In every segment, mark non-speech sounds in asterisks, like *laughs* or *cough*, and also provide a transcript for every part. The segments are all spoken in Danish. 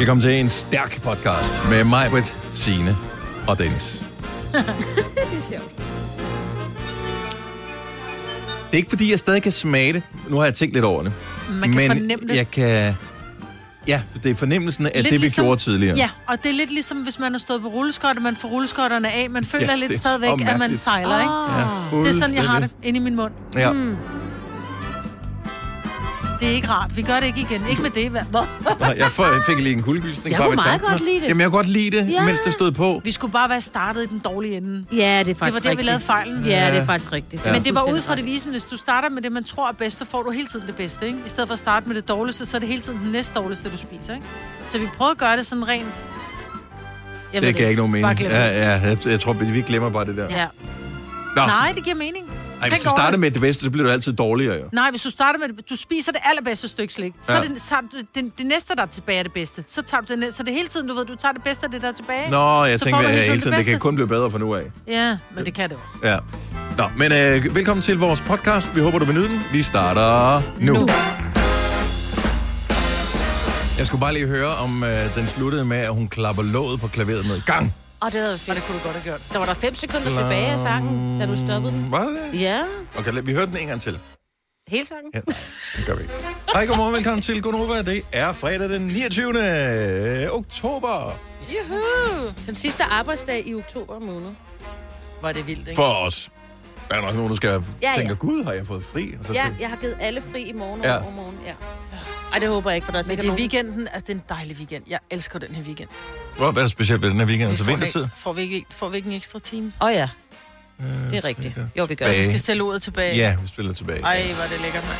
Velkommen til en stærk podcast med mig, Britt, Signe og Dennis. *laughs* det er sjovt. Det er ikke fordi, jeg stadig kan smage det. Nu har jeg tænkt lidt over det. Man kan Men fornemme det. jeg kan... Ja, for det er fornemmelsen af Lidt det, vi ligesom- gjorde tidligere. Ja, og det er lidt ligesom, hvis man har stået på rulleskøjt, og man får rulleskotterne af. Man føler Ja, lidt stadigvæk, at man sejler, ikke? Ja, Det er sådan, jeg har det inde i min mund. Ja. Hmm. Det er ikke rart. Vi gør det ikke igen. Ikke med det. Hvad? Jeg får- jeg fik lige en kuldegysning. Jeg bare kunne meget tanken. godt lide det. Jamen, jeg kunne godt lide det, Ja. mens det stod på. Vi skulle bare være startet i den dårlige ende. Ja, det er Det faktisk var der, vi rigtigt. lavede fejlen. Ja, det er faktisk rigtigt. Ja. Men det var ud fra det visende, hvis du starter med det, man tror er bedst, så får du hele tiden det bedste, ikke? I stedet for at starte med det dårligste, så er det hele tiden det næst dårligste, du spiser, ikke? Så vi prøver at gøre det sådan rent... Jeg Det gav ikke nogen mening. Ja, det. ja, jeg, jeg tror, vi glemmer bare det der. Ja. Nå, Nej, det giver mening. Ej, hvis du starter med det bedste, så bliver du altid dårligere, jo. Nej, hvis du starter med det, du spiser det allerbedste stykke slik, så Ja. det, så er det, det, næste, der er tilbage, er det bedste. Så tager du det. Så det hele tiden, du ved, du tager det bedste af det, der er tilbage. Nå, jeg Så tænker, du at hele tiden det det kan kun blive bedre fra nu af. Ja, men det kan det også. Ja. Nå, men øh, velkommen til vores podcast. Vi håber, du vil nyde den. Vi starter nu. Nu. Jeg skulle bare lige høre, om øh, den sluttede med, at hun klapper låget på klaveret med gang. Og det havde Og fedt. det kunne du godt have gjort. Der var der fem sekunder tilbage af sangen, da du stoppede den. Var det det? Ja, Okay, lad- vi hører den en gang til. hele sangen. Ja, det gør vi ikke. Hej, godmorgen, velkommen til Gunova. Det er fredag den 29. oktober Juhu! Den sidste arbejdsdag i oktober måned. Var det vildt, ikke? for os. Der er nok nogen, der skal Ja, ja. tænke, gud, har jeg fået fri? Og så Ja, tænker- jeg har givet alle fri i morgen og Ja. ja. overmorgen. Ja. Ej, det håber jeg ikke, for der er Men det er nogen... weekenden, altså det er en dejlig weekend. Jeg elsker den her weekend. Hvor hvad er der specielt ved den her weekend? Vi Altså vintertid? får, vi ikke, får vi ikke en ekstra time? Åh oh, ja, Øh, det er rigtigt. sikkert. Jo, vi gør Bag. Vi det. skal stille ordet tilbage. Ja, vi spiller tilbage. Ej, hvor er det lækkert, mand.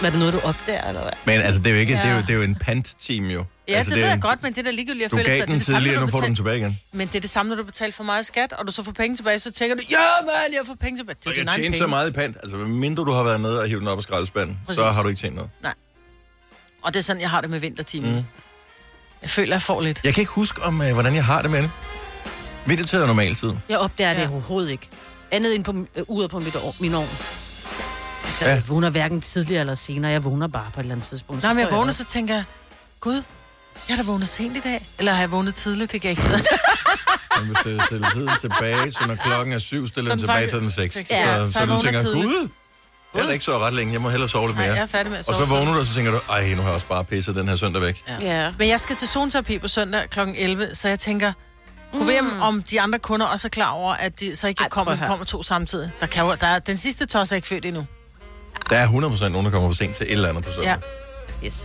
Men er det noget, du opdager, eller hvad? Men altså, det er jo, ikke, Ja. det er jo, det er jo en pant-team, jo. Ja, altså, det, det ved er- jeg godt, men det er da ligegyldigt. Jeg Du føler, gav at det den det tidligere, nu du får du den tilbage igen. Men det er det samme, når du betaler for meget skat, og du så får penge tilbage, så tænker du, ja, man, jeg får penge tilbage. Det er Og jeg tjener så meget i pant. Altså, mindre du har været nede og hivet den op af skraldespanden, så har du ikke tjent noget. Og det er sådan, jeg har det med vintertimen. Mm. Jeg føler, jeg får lidt. Jeg kan ikke huske, om, øh, hvordan jeg har det med det. Vintertid er normaltid. Jeg opdager ja. Det overhovedet ikke. Andet end på, øh, uret på mit år, min ovn. Altså, Ja. jeg vågner hverken tidligere eller senere. Jeg vågner bare på et eller andet tidspunkt. Nej, Så men jeg får vågner, det. så tænker jeg, gud, jeg har da vågnet sent i dag. Eller har jeg vågnet tidligt? Det kan jeg ikke. *laughs* Man vil stille, stille tiden tilbage, så når klokken er syv, stiller den tilbage, så er den seks. ja. så, Så så, jeg du tænker, tidligt. gud, jeg er ikke så ret længe, jeg må hellere sove lidt Nej, mere. jeg er færdig med at Og sove. så vågner du, og så tænker du, ej, nu har jeg også bare pisset den her søndag væk. Ja. Men jeg skal til zoneterapi på søndag kl. 11, så jeg tænker, kunne vi mm. om de andre kunder også er klar over, at de så ikke Ej, kommer, prøv at høre. kommer to samtidig. Der kan jo, der er, den sidste tos er ikke født endnu. Der er 100% nogen, der kommer for sent til et eller andet på søndag. Ja. Yes.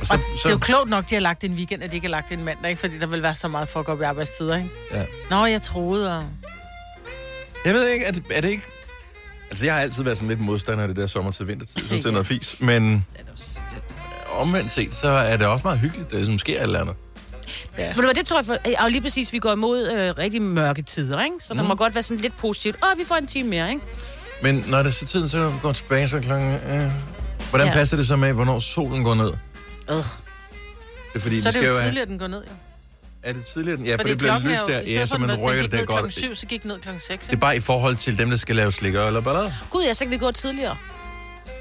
Og så, Og det er jo klogt nok, de har lagt en weekend, at de ikke har lagt en mandag, ikke? Fordi der vil være så meget fuck op i arbejdstider, ikke? Ja. Nå, jeg troede, og... Jeg ved ikke, er det, er det ikke... Altså, jeg har altid været sådan lidt modstander af det der sommer til vintertid. Det er noget fis. Men omvendt set, så er det også meget hyggeligt, det som sker et eller andet. Ja. Ved du hvad, det tror jeg, for, og lige præcis, vi går imod øh, rigtig mørke tider, ikke? Så der Mm. må godt være sådan lidt positivt. Åh, vi får en time mere, ikke? Men når det er så tiden, så går tilbage, så klokken... Øh, hvordan ja. Ja. passer det så med, hvornår solen går ned? Øh. Det er fordi, Så er det jo jo have- tidligere, den går ned, jo. Er det tidligere? Ja, for Fordi det bliver klokken lyst er jo, der. i stedet Ja, for, så den man var- rykker den det gik der ned godt. klokken 7, så gik den ned klokken 6, Det er bare i forhold til dem, der skal lave slikker eller ballade. Gud, ja, så kan vi gå tidligere.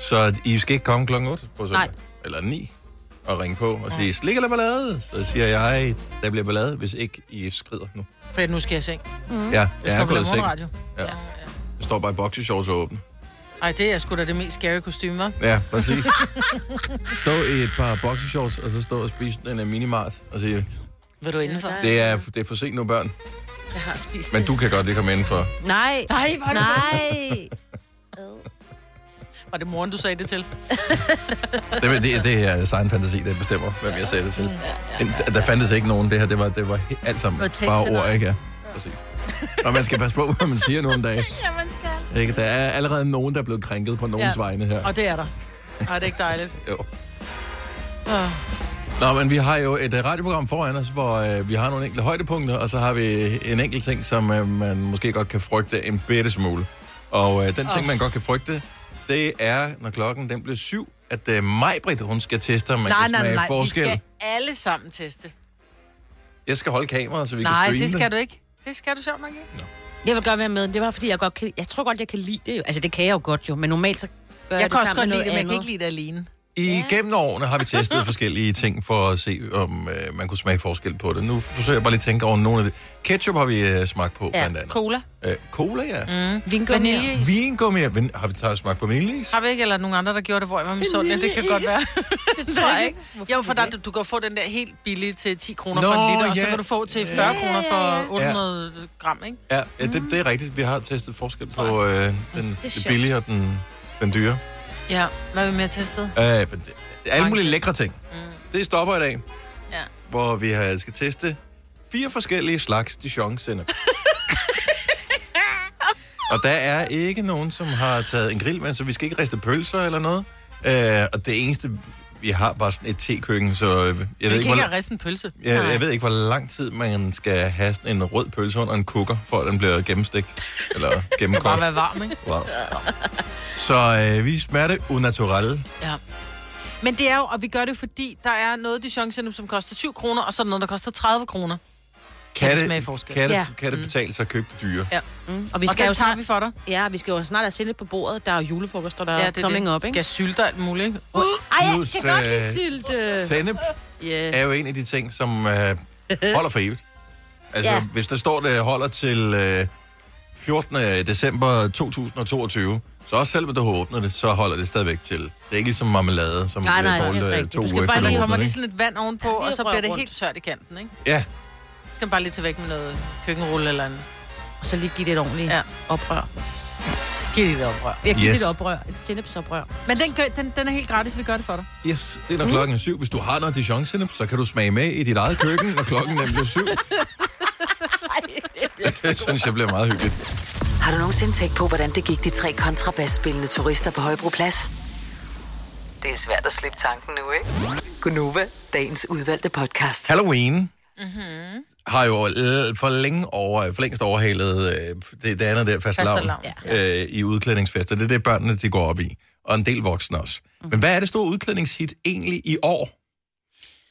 Så I skal ikke komme klokken 8 på søndag? Nej. Eller 9 og ringe på og sige, slik eller ballade? Så siger jeg, der bliver ballade, hvis ikke I skrider nu. For nu skal jeg i seng. Mm. Ja, Jeg jeg er skal på gået i seng. radio. Ja. Jeg står bare i boxershorts og åben. Ej, det er sgu da det mest scary kostume, hva'? Ja, præcis. *laughs* stå i et par boxershorts, og så stå og spise den af minimars og sige, Vil du indenfor? Ja, det er, det er for sent nu, børn. Jeg har spist Men det. du kan godt lige komme indenfor. Nej. Nej, var det, Nej. var det moren, du sagde det til? Det, det, det er egen fantasi, der bestemmer, hvem jeg sagde det til. En- Der fandtes ikke nogen, det her, det var, det var alt sammen bare ord, ikke? Ja, præcis. Og man skal passe på, hvad man siger nogle dage. *laughs* Ja, man skal. Ikke? Der er allerede nogen, der er blevet krænket på nogens Ja. vegne her. Og det er der. Ej, det er ikke dejligt. *laughs* Jo. Oh. Nå, men vi har jo et uh, radioprogram foran os, hvor uh, vi har nogle enkelte højdepunkter, og så har vi en enkelt ting, som uh, man måske godt kan frygte en bitte smule. Og uh, den ting, Åh. man godt kan frygte, det er, når klokken den bliver syv, at uh, Majbrit, hun skal teste, om man Nej, kan nej, smage nej, vi forskel. skal alle sammen teste. Jeg skal holde kameraet, så vi Nej, kan streame det skal du ikke. Det skal du sjovt nok ikke. Jeg vil godt være med. Det var fordi, jeg godt kan... Jeg tror godt, jeg kan lide det jo. Altså, det kan jeg jo godt jo, men normalt så gør jeg, Jeg kan det også godt med lide det, men jeg kan ikke lide det alene. Igennem årene har vi testet *laughs* forskellige ting for at se, om øh, man kunne smage forskel på det. Nu forsøger jeg bare lige at tænke over nogle af det. Ketchup har vi øh, smagt på, Ja, blandt andet. Cola. Øh, cola, ja. Mm. Vingummi. Vanilje. Vingummi, ja. Har vi taget smagt på vaniljeis? Har vi ikke, eller nogen andre, der gjorde det, hvor jeg var misundelig? Det kan godt være. *laughs* Det tror jeg ikke. Jo, for der, du kan få den der helt billige til 10 kroner Nå, for en liter, og så ja. kan du få til 40 kroner for 800 gram, ikke? Ja, ja det, det er rigtigt. Vi har testet forskel på øh, den, det, det billige og den, den dyre. Ja, hvad har vi mere testet? Øh, er alle mulige lækre ting. Mm. Det stopper i dag, Ja. hvor vi har, skal teste fire forskellige slags dijon sennep. og der er ikke nogen, som har taget en grill med, så vi skal ikke riste pølser eller noget. Øh, og det eneste, vi har bare sådan et tekøkken, så øh, jeg Vi ved, kan ikke, hvor, have resten pølse. jeg, jeg ved ikke, hvor lang tid man skal have sådan en rød pølse under en kukker, for at den bliver gennemstegt. Eller *laughs* Bare gennemkogt. være varm, ikke? Wow. Så øh, vi det unaturelle. Ja. Men det er jo, og vi gør det, fordi der er noget dijon som koster 7 kroner, og så er der noget, der koster 30 kroner. Kan det smage forskel? Kan det, Ja. kan det betale sig at købe det dyre? Ja. Mm. Og vi Og skal den jo snart, vi for dig. ja, vi skal jo snart have sille på bordet. Der er jo julefrokoster, der Ja, er det er coming det. up, ikke? Skal sylte og alt muligt, ikke? Ej, jeg Plus, kan godt lide øh, sylte. Sennep Yeah. er jo en af de ting, som øh, holder for evigt. *laughs* Altså, ja. Hvis der står, det holder til øh, 14. december 2022, så også selv, hvis du har åbnet det, så holder det stadigvæk til. Det er ikke ligesom marmelade, som Nej, nej, bliver det er øh, to Du skal uger bare lige åbner sådan lidt vand ovenpå, Ja, og så bliver det rundt. helt tørt i kanten, ikke? Ja, skal man bare lige tage væk med noget køkkenrulle eller en... Og så lige give det et ordentligt Ja. oprør. Giv det et oprør. Jeg giver Yes. yes. et oprør. Et sennepsoprør. Men den, gør, den, den er helt gratis, vi gør det for dig. yes, det er når klokken er syv. Hvis du har noget dijon sennep, så kan du smage med i dit eget køkken, når klokken er bliver syv. *laughs* *laughs* Det synes jeg bliver meget hyggeligt. Har du nogensinde tænkt på, hvordan det gik de tre kontrabasspillende turister på Højbroplads? Det er svært at slippe tanken nu, ikke? Gunova, dagens udvalgte podcast. Halloween. Mm-hmm. har jo øh, for længe over, for længst overhalet øh, det, det andet der fastelavn Fastelavn, øh, i udklædningsfester. Det er det, børnene de går op i. Og en del voksne også. Mm. Men hvad er det store udklædningshit egentlig i år?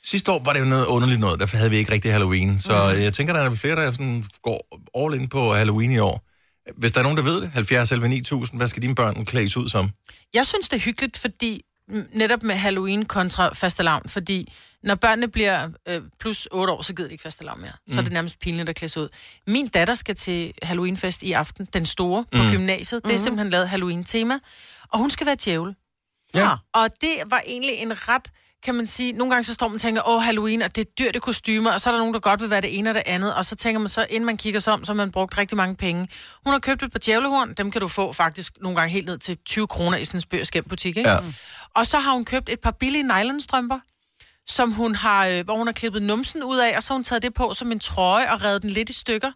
Sidste år var det jo noget underligt noget, derfor havde vi ikke rigtig Halloween. Så mm. jeg tænker, der er flere, der sådan går all in på Halloween i år. Hvis der er nogen, der ved det, 70 11 9000, hvad skal dine børn klædes ud som? Jeg synes, det er hyggeligt, fordi netop med Halloween kontra fastelavn, fordi når børnene bliver øh, plus 8 år, så gider de ikke fastelavn mere. Så er det nærmest pinligt at klæde sig ud. Min datter skal til Halloweenfest i aften, den store, på mm. gymnasiet. Det er simpelthen lavet Halloween-tema. Og hun skal være djævel. Ja. Og det var egentlig en ret, kan man sige, nogle gange så står man og tænker, åh, Halloween, og det er dyrt det kostymer, og så er der nogen, der godt vil være det ene og det andet, og så tænker man så, inden man kigger sig om, så har man brugt rigtig mange penge. Hun har købt et par djævlehorn, dem kan du få faktisk nogle gange helt ned til 20 kroner i sådan en spøg butik, ikke? Ja. Og så har hun købt et par billige nylonstrømper, som hun har, øh, hvor hun har klippet numsen ud af, og så har hun taget det på som en trøje og revet den lidt i stykker.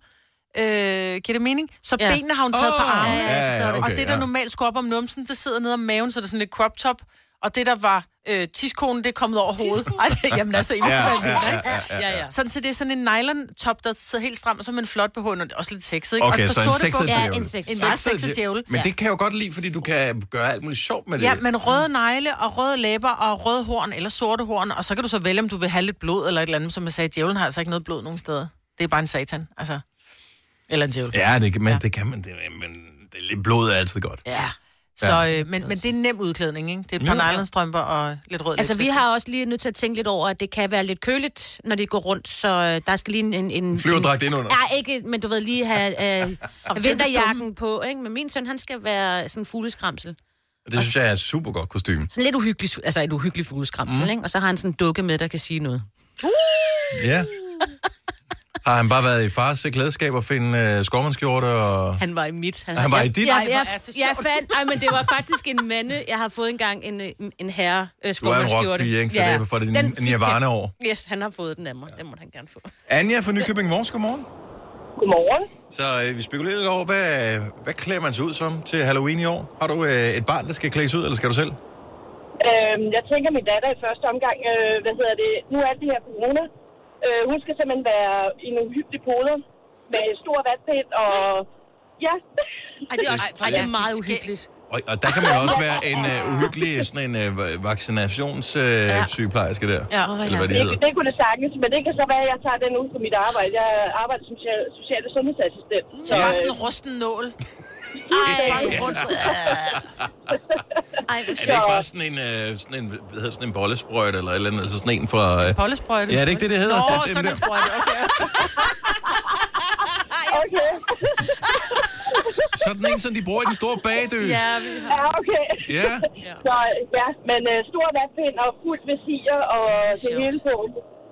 Øh, giver det mening? Så ja. Ja. benene har hun taget oh, på armene. ja, ja, okay, og det, der ja. normalt skulle op om numsen, det sidder nede om maven, så det er sådan lidt crop top. Og det, der var øh, tiskonen, det er kommet over hovedet. Ej, det, jamen altså, I ja, Ja, ja, ja, ja. Sådan, så det er sådan en nylon-top, der sidder helt stramt, og så med en flot BH, og det er også lidt sexet, ikke? Okay, og så en sorte sexet bukser. Ja, djævel. en sexet En meget Sexet djævel. Men det kan jeg jo godt lide, fordi du kan gøre alt muligt sjovt med det. Ja, men røde negle og røde læber og røde horn eller sorte horn, og så kan du så vælge, om du vil have lidt blod eller et eller andet. Som jeg sagde, djævlen har altså ikke noget blod nogen steder. Det er bare en satan, altså. Eller en djævel. Ja, det, kan- men Ja. det kan man. Det, men det, lidt blød er altid godt. Ja. Så, øh, men, men det er en nem udklædning, ikke? Det er et par Ja. nylonstrømper og lidt rød Altså, vi har også lige nødt til at tænke lidt over, at det kan være lidt køligt, når de går rundt, så øh, der skal lige en... en, en Flyverdragt ind under. Nej, ikke, men du ved lige have øh, *laughs* det er vinterjakken på, ikke? Men min søn, han skal være sådan en fugleskramsel. Og det synes jeg er et super godt kostume. Sådan lidt uhyggelig, altså et uhyggeligt fugleskramsel, mm. ikke? Og så har han sådan en dukke med, der kan sige noget. Ja. *laughs* Har han bare været i fars klædeskab og finde øh, skovmandskjorte og... Han var i mit. Han var i dit? Ja, jeg, det jeg, sjovt. fandt, ej, men det var faktisk en mande. Jeg har fået engang en, øh, en herre øh, Du er en skovmandskjorte. rockpige, ikke? Så det er for det den fik nirvana jeg. år. Yes, han har fået den af mig. Den må han gerne få. Anja fra Nykøbing Mors, godmorgen. Godmorgen. Så øh, vi spekulerer lidt over, hvad, hvad klæder man sig ud som til Halloween i år? Har du øh, et barn, der skal klædes ud, eller skal du selv? Øhm, jeg tænker, min datter i første omgang, øh, hvad hedder det, nu er det her corona. Øh, hun skal simpelthen være i nogle hyggelige poler med stor vatpind og... Ja. Ej, det er, også, ej, det er meget uhyggeligt. Og, og der kan man også være en uh, uhyggelig sådan en uh, vaccinationssygeplejerske uh, sygeplejerske der. Ja. Eller hvad det Det, hedder. det kunne det sagtens, men det kan så være, at jeg tager den ud på mit arbejde. Jeg arbejder som social, social og sundhedsassistent. Så bare sådan en rusten nål. Ej, rundt. *laughs* *laughs* Ej, Er det ikke bare sådan en, øh, sådan en, hvad hedder sådan en bollesprøjt eller et eller andet, altså sådan en fra... Øh, Pollesprøjte. ja, er det ikke det, det hedder? Nå, det, det, sådan en sprøjte, okay. *laughs* Okay. *laughs* Sådan en, som de bruger i den store bagdøs. Ja, vi har... Ja, okay. Ja. Så ja, men uh, stor vatpind og fuldt med siger og det sjovt. hele på.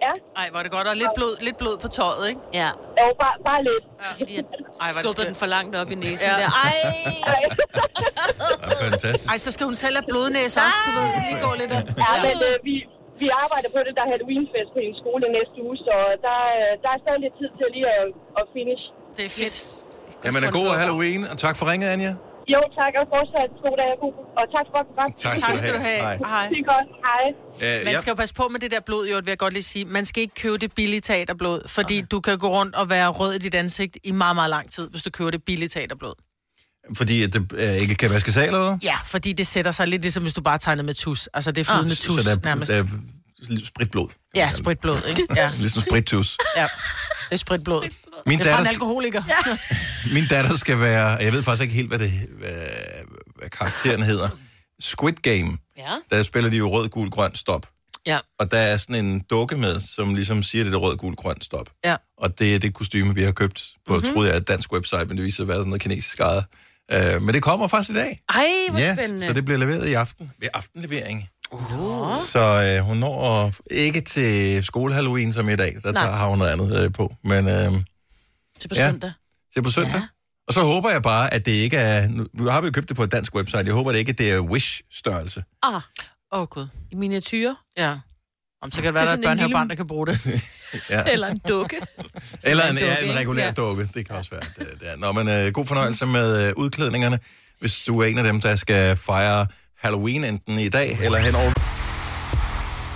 Ja, Ej, hvor er det godt. Og lidt blod, lidt blod på tøjet, ikke? Ja, jo, bare, bare lidt. fordi de har Ej, skubbet den for langt op i næsen. Ja. Ja. Der. Ej, ja fantastisk. Ej, så skal hun selv have blodnæse også, du ved. Lige gå lidt. Ja, men uh, vi, vi arbejder på det, der er Halloweenfest på en skole næste uge, så der, øh, der er stadig lidt tid til lige at, at finish. Det er fedt. Jamen, er god Halloween, og tak for ringet, Anja. Jo, tak, og fortsat god dag og god. Og tak for godt. Tak Tak skal du have. Hej. Hej. Det er godt. Hej. Øh, Man ja. skal jo passe på med det der blod, jo, vil jeg godt lige sige. Man skal ikke købe det billige teaterblod, fordi okay. du kan gå rundt og være rød i dit ansigt i meget, meget lang tid, hvis du køber det billige teaterblod. Fordi at det øh, ikke kan vaskes af, eller? Ja, fordi det sætter sig lidt ligesom, hvis du bare tegner med tus. Altså, det er flydende ah, tus Så der, nærmest. der er spritblod. Ja, spritblod, ikke? *laughs* Ja, Ligesom sprittus. ja. Det er spritblod. Min Det er fra en datter, alkoholiker. Ja. *laughs* min datter skal være, jeg ved faktisk ikke helt, hvad, det, hvad, hvad karakteren hedder. Squid Game. ja. Der spiller de jo rød, gul, grøn, stop. ja. Og der er sådan en dukke med, som ligesom siger, det er rød, gul, grøn, stop. Ja. Og det er det kostyme, vi har købt på, mm-hmm. troede jeg, et dansk website, men det viser sig at være sådan noget kinesisk ejet. Uh, men det kommer faktisk i dag. Ej, hvor Ja, spændende. så det bliver leveret i aften. Ved aftenlevering. Uh. Så øh, hun når ikke til skole-Halloween som i dag, så Nej. tager har hun noget andet øh, på. Men øh, Til på Ja. søndag. er på søndag. Ja. Og så håber jeg bare, at det ikke er... Nu har vi jo købt det på et dansk website. Jeg håber det ikke, at det er Wish-størrelse. Ah, Åh, oh, gud. i miniatyr. Ja. Om så kan det være, Det der er et børnehavebarn, lille- der kan bruge det. *laughs* Ja. Eller en dukke. *laughs* Eller en, ja, en regulær Ja. dukke. Det kan også være. Det, det er. Nå, men øh, god fornøjelse med øh, udklædningerne. Hvis du er en af dem, der skal fejre Halloween enten i dag eller hen over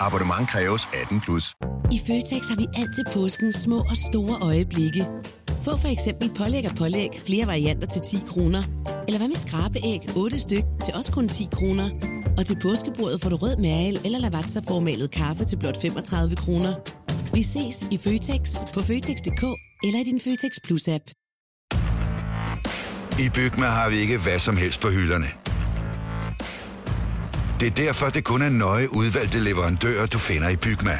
Abonnement kræves 18 plus. I Føtex har vi altid påsken små og store øjeblikke. Få for eksempel pålæg og pålæg flere varianter til 10 kroner. Eller hvad med skrabeæg 8 styk til også kun 10 kroner. Og til påskebordet får du rød mal eller lavatserformalet kaffe til blot 35 kroner. Vi ses i Føtex på Føtex.dk eller i din Føtex Plus-app. I Bygma har vi ikke hvad som helst på hylderne. Det er derfor, det kun er nøje udvalgte leverandører, du finder i Bygma.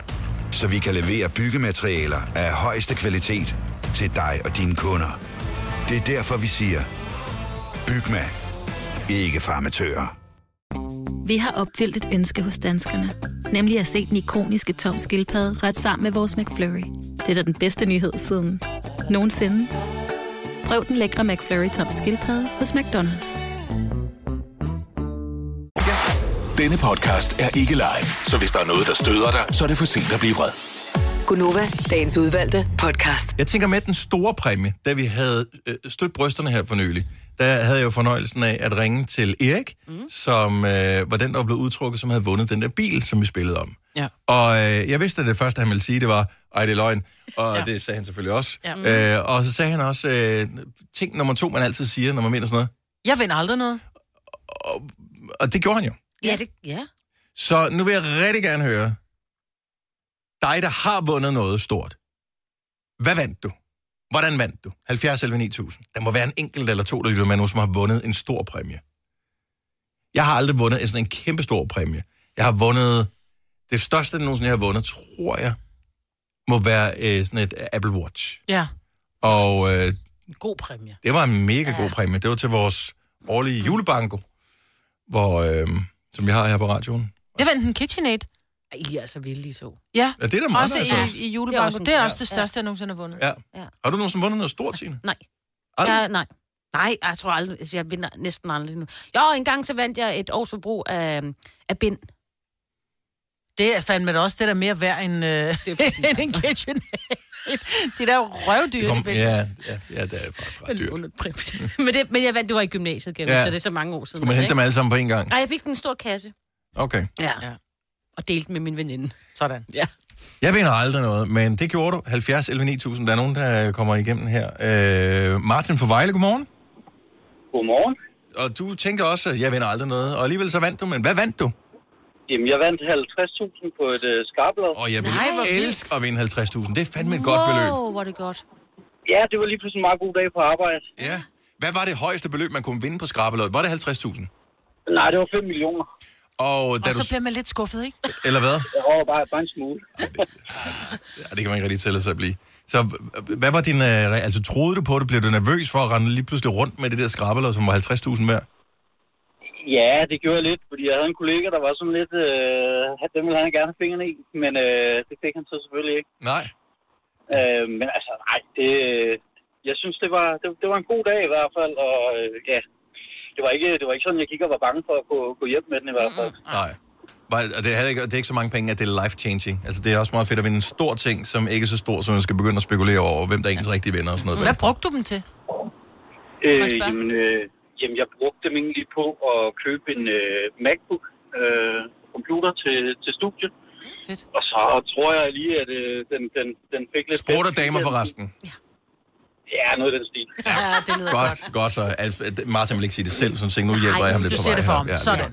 Så vi kan levere byggematerialer af højeste kvalitet til dig og dine kunder. Det er derfor, vi siger, Bygma. Ikke farmatører. Vi har opfyldt et ønske hos danskerne. Nemlig at se den ikoniske tom skildpadde ret sammen med vores McFlurry. Det er da den bedste nyhed siden nogensinde. Prøv den lækre McFlurry tom skildpadde hos McDonald's. Denne podcast er ikke live, så hvis der er noget, der støder dig, så er det for sent at blive vred. Gunova, dagens udvalgte podcast. Jeg tænker med den store præmie, da vi havde øh, stødt brysterne her for nylig, der havde jeg jo fornøjelsen af at ringe til Erik, mm. som øh, var den, der var blevet udtrukket, som havde vundet den der bil, som vi spillede om. Ja. Og øh, jeg vidste, at det første, han ville sige, det var, ej, det er løgn. Og ja. det sagde han selvfølgelig også. Ja. Øh, og så sagde han også, øh, ting nummer to, man altid siger, når man mener sådan noget. Jeg vinder aldrig noget. Og det gjorde han jo. Ja, det, ja. Så nu vil jeg rigtig gerne høre, dig, der har vundet noget stort. Hvad vandt du? Hvordan vandt du? 70 eller 9000. Der må være en enkelt eller to, der lytter med nu, som har vundet en stor præmie. Jeg har aldrig vundet en sådan en kæmpe stor præmie. Jeg har vundet... Det største, nogensinde jeg har vundet, tror jeg, må være øh, sådan et Apple Watch. Ja. Og øh, En god præmie. det var en mega god præmie. Det var til vores årlige julebanko, hvor, øh, som vi har her på radioen. Jeg vandt en KitchenAid. I er så vilde, I så. Ja. Ja, det er da meget Også altså. i, i julebanko. Det Det er også det ja. største, jeg nogensinde har vundet. Ja. Ja. Har du nogensinde vundet noget stort, Signe? Nej. Aldrig? Ja, nej. Nej, jeg tror aldrig, altså, jeg vinder næsten aldrig nu. Jo, en gang så vandt jeg et års forbrug af, af bind. Det er fandme da også det der mere værd end, øh, *laughs* præcis. end en KitchenAid. det der er jo røvdyr. Kom, Kom, ja, ja, ja, det er faktisk ret dyrt. *laughs* Men, det, men jeg vandt, det var i gymnasiet, jeg Ja. så det er så mange år siden. Kunne man hente dem alle sammen på en gang? Nej, jeg fik den en stor kasse. Okay. Ja. Ja. Og delte med min veninde. Sådan. Ja. Jeg vinder aldrig noget, men det gjorde du. 70 11 9000. Der er nogen, der kommer igennem her. Øh, Martin fra Vejle, godmorgen. Godmorgen. Og du tænker også, at jeg vinder aldrig noget. Og alligevel så vandt du, men hvad vandt du? Jamen, jeg vandt 50.000 på et øh, skarblad. Og jeg vil Nej, hvor vildt. elske at vinde 50.000. Det er fandme et godt beløb. Wow, hvor er det godt. Ja, det var lige pludselig en meget god dag på arbejde. Ja. Hvad var det højeste beløb, man kunne vinde på skrabelådet? Var det 50.000? Nej, det var 5 millioner. Og da Og du... så bliver man lidt skuffet, ikke? Eller hvad? Det var bare, bare en smule. Ja, det kan man ikke rigtig tælle sig at blive. Så h- hvad var din... Øh, re- altså, troede du på det? Blev du nervøs for at rende lige pludselig rundt med det der skrabelåd, som var 50.000 værd? Ja, det gjorde jeg lidt, fordi jeg havde en kollega, der var sådan lidt... Øh, dem ville han gerne have fingrene i, men øh, det fik han så selvfølgelig ikke. Nej. Øh, men altså, nej, det... Jeg synes, det var, det, det var en god dag i hvert fald, og øh, ja... Det var, ikke, det var ikke sådan, jeg kiggede og var bange for at gå, gå hjem med den i hvert fald. Nej. Var, og det er, ikke, det er ikke så mange penge, at det er life-changing. Altså, det er også meget fedt at vinde en stor ting, som ikke er så stor, så man skal begynde at spekulere over, hvem der er ens rigtige venner og sådan noget. Hvad brugte du dem til? Øh, jamen, øh, jamen, jeg brugte dem egentlig på at købe en øh, MacBook øh, computer til, til studiet. Fedt. Og så tror jeg lige, at øh, den, den, den fik lidt... Sport og damer for resten. Ja, noget af den stil. Ja, det lyder godt. Godt, så. Alf, Martin vil ikke sige det selv, så nu hjælper Nej, jeg ham lidt du på siger vej det for ham. er Sådan. godt.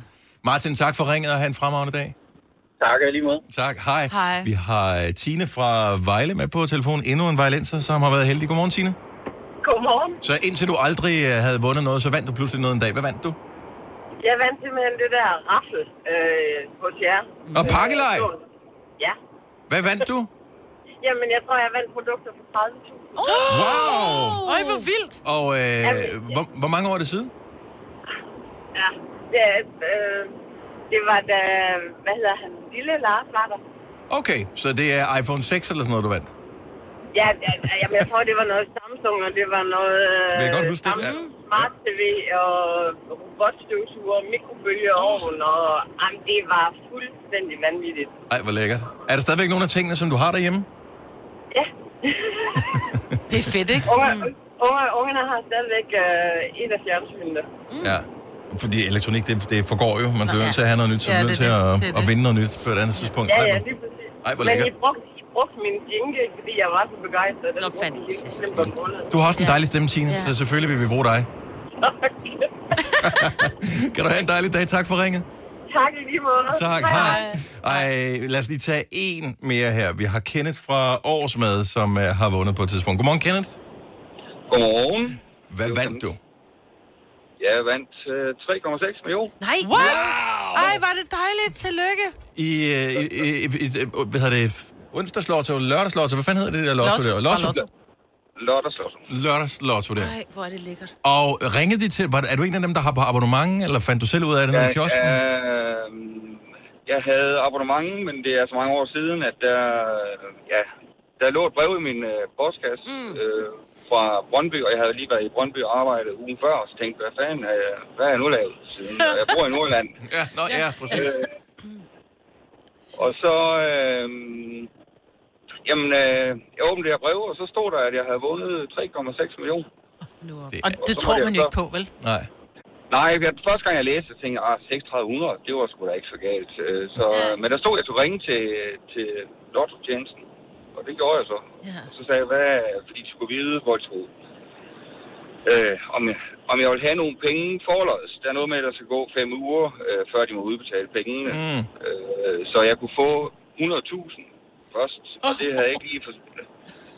Martin, tak for ringet og have en fremragende dag. Tak lige måde. Tak, hej. Hej. Vi har øh, Tine fra Vejle med på telefon. Endnu en vejlenser, som har været heldig. Godmorgen, Tine. Godmorgen. Så indtil du aldrig øh, havde vundet noget, så vandt du pludselig noget en dag. Hvad vandt du? Jeg vandt simpelthen det der raffel øh, hos jer. Og pakkelej? Ja. Hvad vandt du? Jamen, jeg tror, jeg vandt produkter for 30.000. Wow! Øj, hvor vildt. Og øh, hvor, hvor mange år er det siden? Ja. Det, øh, det var da, hvad hedder han, lille Lars var der. Okay, så det er iPhone 6 eller sådan noget, du vandt? Ja, ja, ja, jamen, jeg tror, det var noget Samsung, og det var noget... Øh, jeg godt huske det? Ja. Smart TV og robotstøvsuger, mikrobølgeovn, og jamen, det var fuldstændig vanvittigt. Ej, hvor lækkert. Er der stadigvæk nogle af tingene, som du har derhjemme? Ja. *laughs* Det er fedt, ikke? Unge, unge, ungerne har stadigvæk øh, et af fjernsynene. Ja. Fordi elektronik, det, det forgår jo. Man bliver nødt til at have noget nyt, så Ja, man bliver nødt til at, Det at vinde noget nyt på et andet tidspunkt. Ja, ja, lige præcis. Ej, hvor Men I lækkert. brugte, I brugte min jingle, fordi jeg var så begejstret. Nå, fantastisk. Du har også en dejlig stemme, Tine, Ja. så selvfølgelig vil vi bruge dig. *laughs* kan du have en dejlig dag. Tak for ringet. Tak i lige måde. Tak, hej. Ej, lad os lige tage en mere her. Vi har Kenneth fra Årsmad, som uh, har vundet på et tidspunkt. Godmorgen, Kenneth. Godmorgen. Hvad vandt du? Jeg vandt øh, 3,6 millioner. Nej. What? Ej, var det dejligt. Tillykke. I, øh, i, i, i, i hvad hedder det, onsdagslotto, lørdagslotto, hvad fanden hedder det der lotto, Lotto. der? Lotto. Lotto. Lørdagslotto. Lørdagslotto der. Nej, hvor er det lækkert. Og ringede de til, var, er du en af dem, der har på abonnement, eller fandt du selv ud af det nede i kiosken? øh, jeg havde abonnement, men det er så mange år siden, at der, ja, der lå et brev i min øh, postkasse mm. øh, fra Brøndby, og jeg havde lige været i Brøndby og arbejdet ugen før, og så tænkte, hvad fanden, er jeg, hvad er jeg nu lavet? Siden jeg bor i Nordjylland. *laughs* Ja, nå, ja, præcis. Øh, og så, øh, jamen, øh, jeg åbnede det her brev, og så stod der, at jeg havde vundet 3,6 millioner. Og det tror man jo ikke på, vel? Nej. Nej, jeg, første gang jeg læste, så tænkte jeg, ah, 3600, det var sgu da ikke så galt. Øh, Så, Men der stod, at jeg skulle ringe til, til Lotto-tjenesten, og det gjorde jeg så. Ja. Så sagde jeg, hvad, fordi de skulle vide, hvor de skulle. Øh, om, jeg, om jeg ville have nogle penge forlods. Der er noget med, at der skal gå fem uger, øh, før de må udbetale pengene. Mm. Øh, så jeg kunne få 100.000 først, og det havde jeg ikke lige forstået.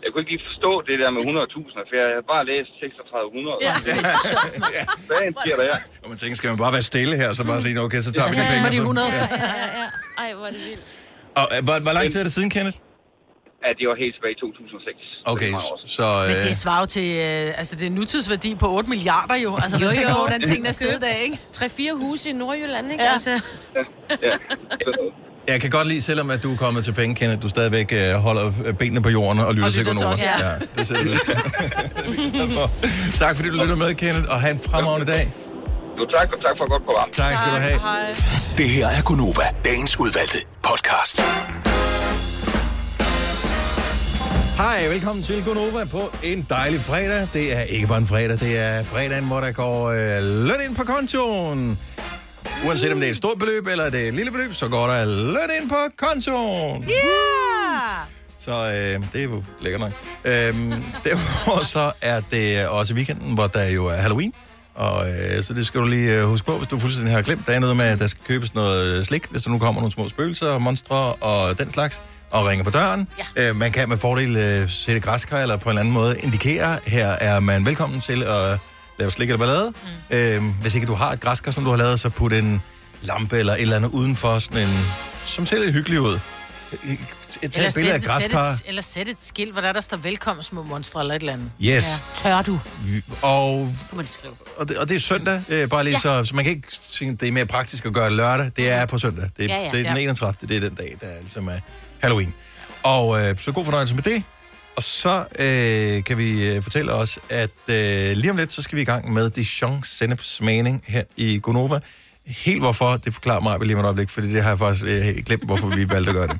Jeg kunne ikke lige forstå det der med 100.000, for jeg havde bare læst 3600. Ja. Hvad sker der her? Og man tænker, skal man bare være stille her, så bare sige, okay, så tager vi de penge. de og så- 100. Ja. Ja, ja, ja. Ej, hvor er det vildt. Og øh, hvor, hvor lang tid er det siden, Kenneth? Ja, det var helt tilbage i 2006. Okay, så... Men Øh, det svarer jo til, øh, altså det er nutidsværdi på 8 milliarder jo. Altså, jo, jo. hvordan tingene er stedet dag, ikke? 3-4 huse i Nordjylland, ikke? Ja. Altså. *laughs* jeg kan godt lide, selvom at du er kommet til penge, Kenneth, du stadigvæk øh, holder øh, benene på jorden og lytter Og til lytter til Gonova. ja. ja. det ser du. *laughs* tak fordi du lytter med, Kenneth, og have en fremragende dag. Jo, tak, og tak for godt program. Tak skal du have. Det her er Gunova, dagens udvalgte podcast. Hej, velkommen til Gonova på en dejlig fredag. Det er ikke bare en fredag, det er fredagen, hvor der går øh, løn ind på kontoen. Uanset om det er et stort beløb eller det er et lille beløb, så går der løn ind på kontoen. Yeah! Så øh, det er jo lækkert nok. Øhm, *laughs* derudover så er det også weekenden, hvor der jo er Halloween. Og øh, så det skal du lige øh, huske på, hvis du fuldstændig har glemt. Der er noget med, at der skal købes noget slik, hvis der nu kommer nogle små spøgelser, monstre og den slags, og ringer på døren. Ja. Øh, man kan med fordel øh, sætte græskar eller på en anden måde indikere, her er man velkommen til at lave slik eller ballade. Mm. Øh, hvis ikke du har et græskar, som du har lavet, så put en lampe eller et eller andet udenfor, sådan en, som ser lidt hyggelig ud. Et, et billede af sæt græskar. et, eller sæt et skilt, hvor der, der står velkommen små monstre eller et eller andet. Yes. Tør du? Og, Kunne man skrive. og, det, og det er søndag, øh, bare lige ja. så, så man kan ikke sige, det er mere praktisk at gøre det lørdag. Det er på søndag. Det, er, Ja, ja. det er den Ja. 31. Det er den dag, der er ligesom er Halloween. Og øh, så god fornøjelse med det. Og så øh, kan vi øh, fortælle os, at øh, lige om lidt, så skal vi i gang med Dijon Seneps smagning her i Gonova. Helt hvorfor, det forklarer mig lige om et øjeblik, fordi det har jeg faktisk øh, glemt, hvorfor vi valgte at gøre det.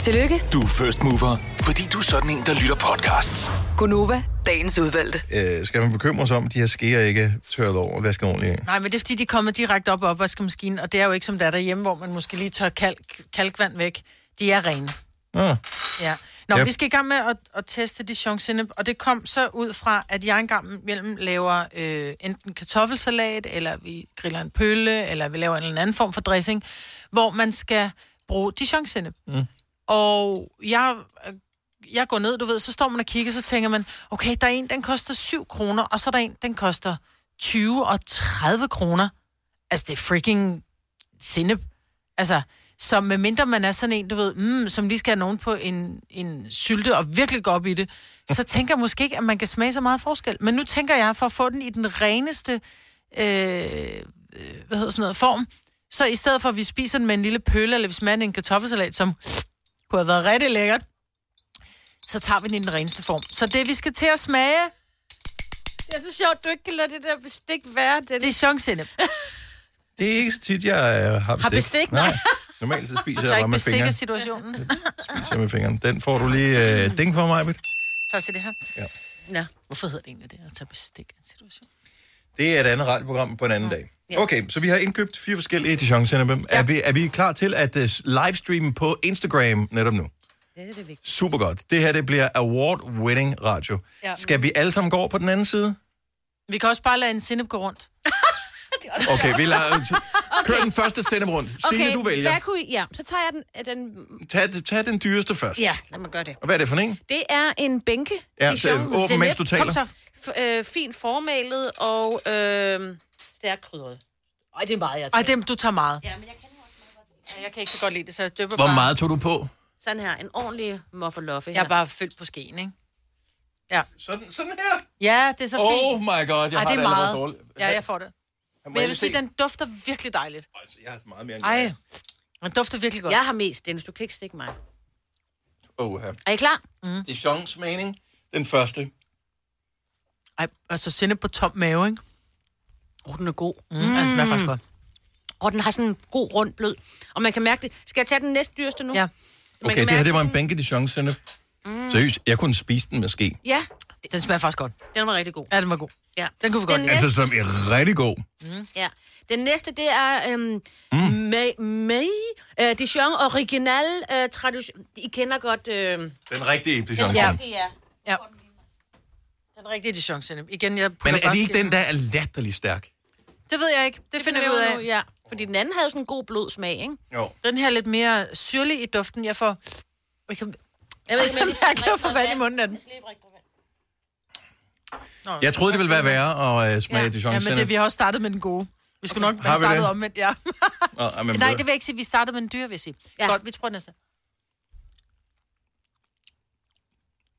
Tillykke, Du er first mover, fordi du er sådan en, der lytter podcasts. Gunova, dagens udvalgte. Øh, skal man bekymre sig om, at de her skeer ikke tørret over og vasket ordentligt af? Nej, men det er fordi, de kommer direkte op af opvaskemaskinen, og det er jo ikke som der er derhjemme, hvor man måske lige tør kalk, kalkvand væk. De er rene. Ah. Ja. Nå, Yep. vi skal i gang med at, at teste Dijon og det kom så ud fra, at jeg engang mellem laver øh, enten kartoffelsalat, eller vi griller en pølle, eller vi laver en eller anden form for dressing, hvor man skal bruge Dijon. Mm. Og jeg, jeg går ned, du ved, så står man og kigger, så tænker man, okay, der er en, den koster 7 kroner, og så er der en, den koster 20 og 30 kroner. Altså, det er freaking sinep. Altså, så medmindre man er sådan en, du ved, mm, som lige skal have nogen på en, en sylte og virkelig gå op i det, så *laughs* tænker jeg måske ikke, at man kan smage så meget forskel. Men nu tænker jeg, for at få den i den reneste, øh, øh, hvad hedder sådan noget, form, så i stedet for, at vi spiser den med en lille pølle, eller den i en kartoffelsalat, som kunne have været rigtig lækkert, så tager vi den i den reneste form. Så det, vi skal til at smage, Det er så sjovt, du ikke kan lade det der bestik være. Det, det er chongsinep. *laughs* Det er ikke så tit, jeg øh, har bestik. Har bestik? Nej. Normalt så Du spiser jeg bare med fingeren. af situationen. Spiser med fingeren. Den får du lige øh, ding for mig, Britt. Så se det her. Ja. Nå. Hvorfor hedder det egentlig det, at tage bestik af en situation? Det er et andet radioprogram på en anden dag. Okay, så vi har indkøbt fire forskellige Dijon ja. er, vi, er vi klar til at uh, livestreame på Instagram netop nu? Det er det vigtigt. Super godt. Det her det bliver award-winning radio. Ja. Skal vi alle sammen gå over på den anden side? Vi kan også bare lade en sinep gå rundt. *laughs* Okay, vi lader... *laughs* Kør den første sende rundt. Signe, du vælger. Hvad kunne I, ja, så tager jeg den, den... Tag, tag den dyreste først. Ja, lad mig gøre det. Og hvad er det for en? Det er en bænke. Ja, så åbn, Zenep. mens du taler. Kom så. F- øh, fint formalet og øh, stærkt krydret. Ej, det er meget, jeg Ej, tager. dem, du tager meget. Ja, men jeg kan nu også meget godt Ja, jeg kan ikke så godt lide det, så jeg døber Hvor bare. meget tog du på? Sådan her, en ordentlig mufferloffe. Jeg er bare fyldt på skeen, ikke? Ja. Sådan, sådan her? Ja, det er så Oh fint. my god, jeg Ej, har det det er allerede meget. dårligt. Ja, jeg får det. Men jeg vil se? sige, den dufter virkelig dejligt. Jeg har meget mere end Ej, den dufter virkelig godt. Jeg har mest, Dennis. Du kan ikke stikke mig. Oh, her. Er I klar? Mm. Dijons mening. Den første. Ej, altså sende på tom mave, ikke? Åh, oh, den er god. Mm, mm. Ja, den er faktisk godt. Og den har sådan en god rund blød. Og man kan mærke det. Skal jeg tage den næste dyreste nu? Ja. Man Okay, det her, det var en bænke Dijon sennep. Mm. Seriøst, jeg kunne spise den måske. Ja, Den smager faktisk godt. den var rigtig god. Ja, den var god. Ja. Den kunne vi godt lide. Altså, som er rigtig god. Mm. Ja. Den næste, det er øhm, mm. May, May uh, Dijon Original uh, Tradition. I kender godt... Øh, Den rigtige Dijon ja. det er. Ja. Den rigtige Dijon sennep. Igen, jeg Men er det ikke den, der er latterlig stærk? Det ved jeg ikke. Det, det finder vi ud af. Nu, ja. Fordi den anden havde sådan en god blød smag, ikke? Jo. Den her er lidt mere syrlig i duften. Jeg får... Jeg kan... Jeg ved ikke, om jeg *laughs* kan få vand i munden af den. Nå, Jeg troede, det ville være værre at uh, smage ja. Dijon ja, men det, vi har også startet med den gode. Vi skulle nok Har have startet det? omvendt, ja. *laughs* Nå, men Nej, det vil jeg ikke sige. Vi startede med en dyr, vil jeg sige. Ja. Godt, vi prøver næste.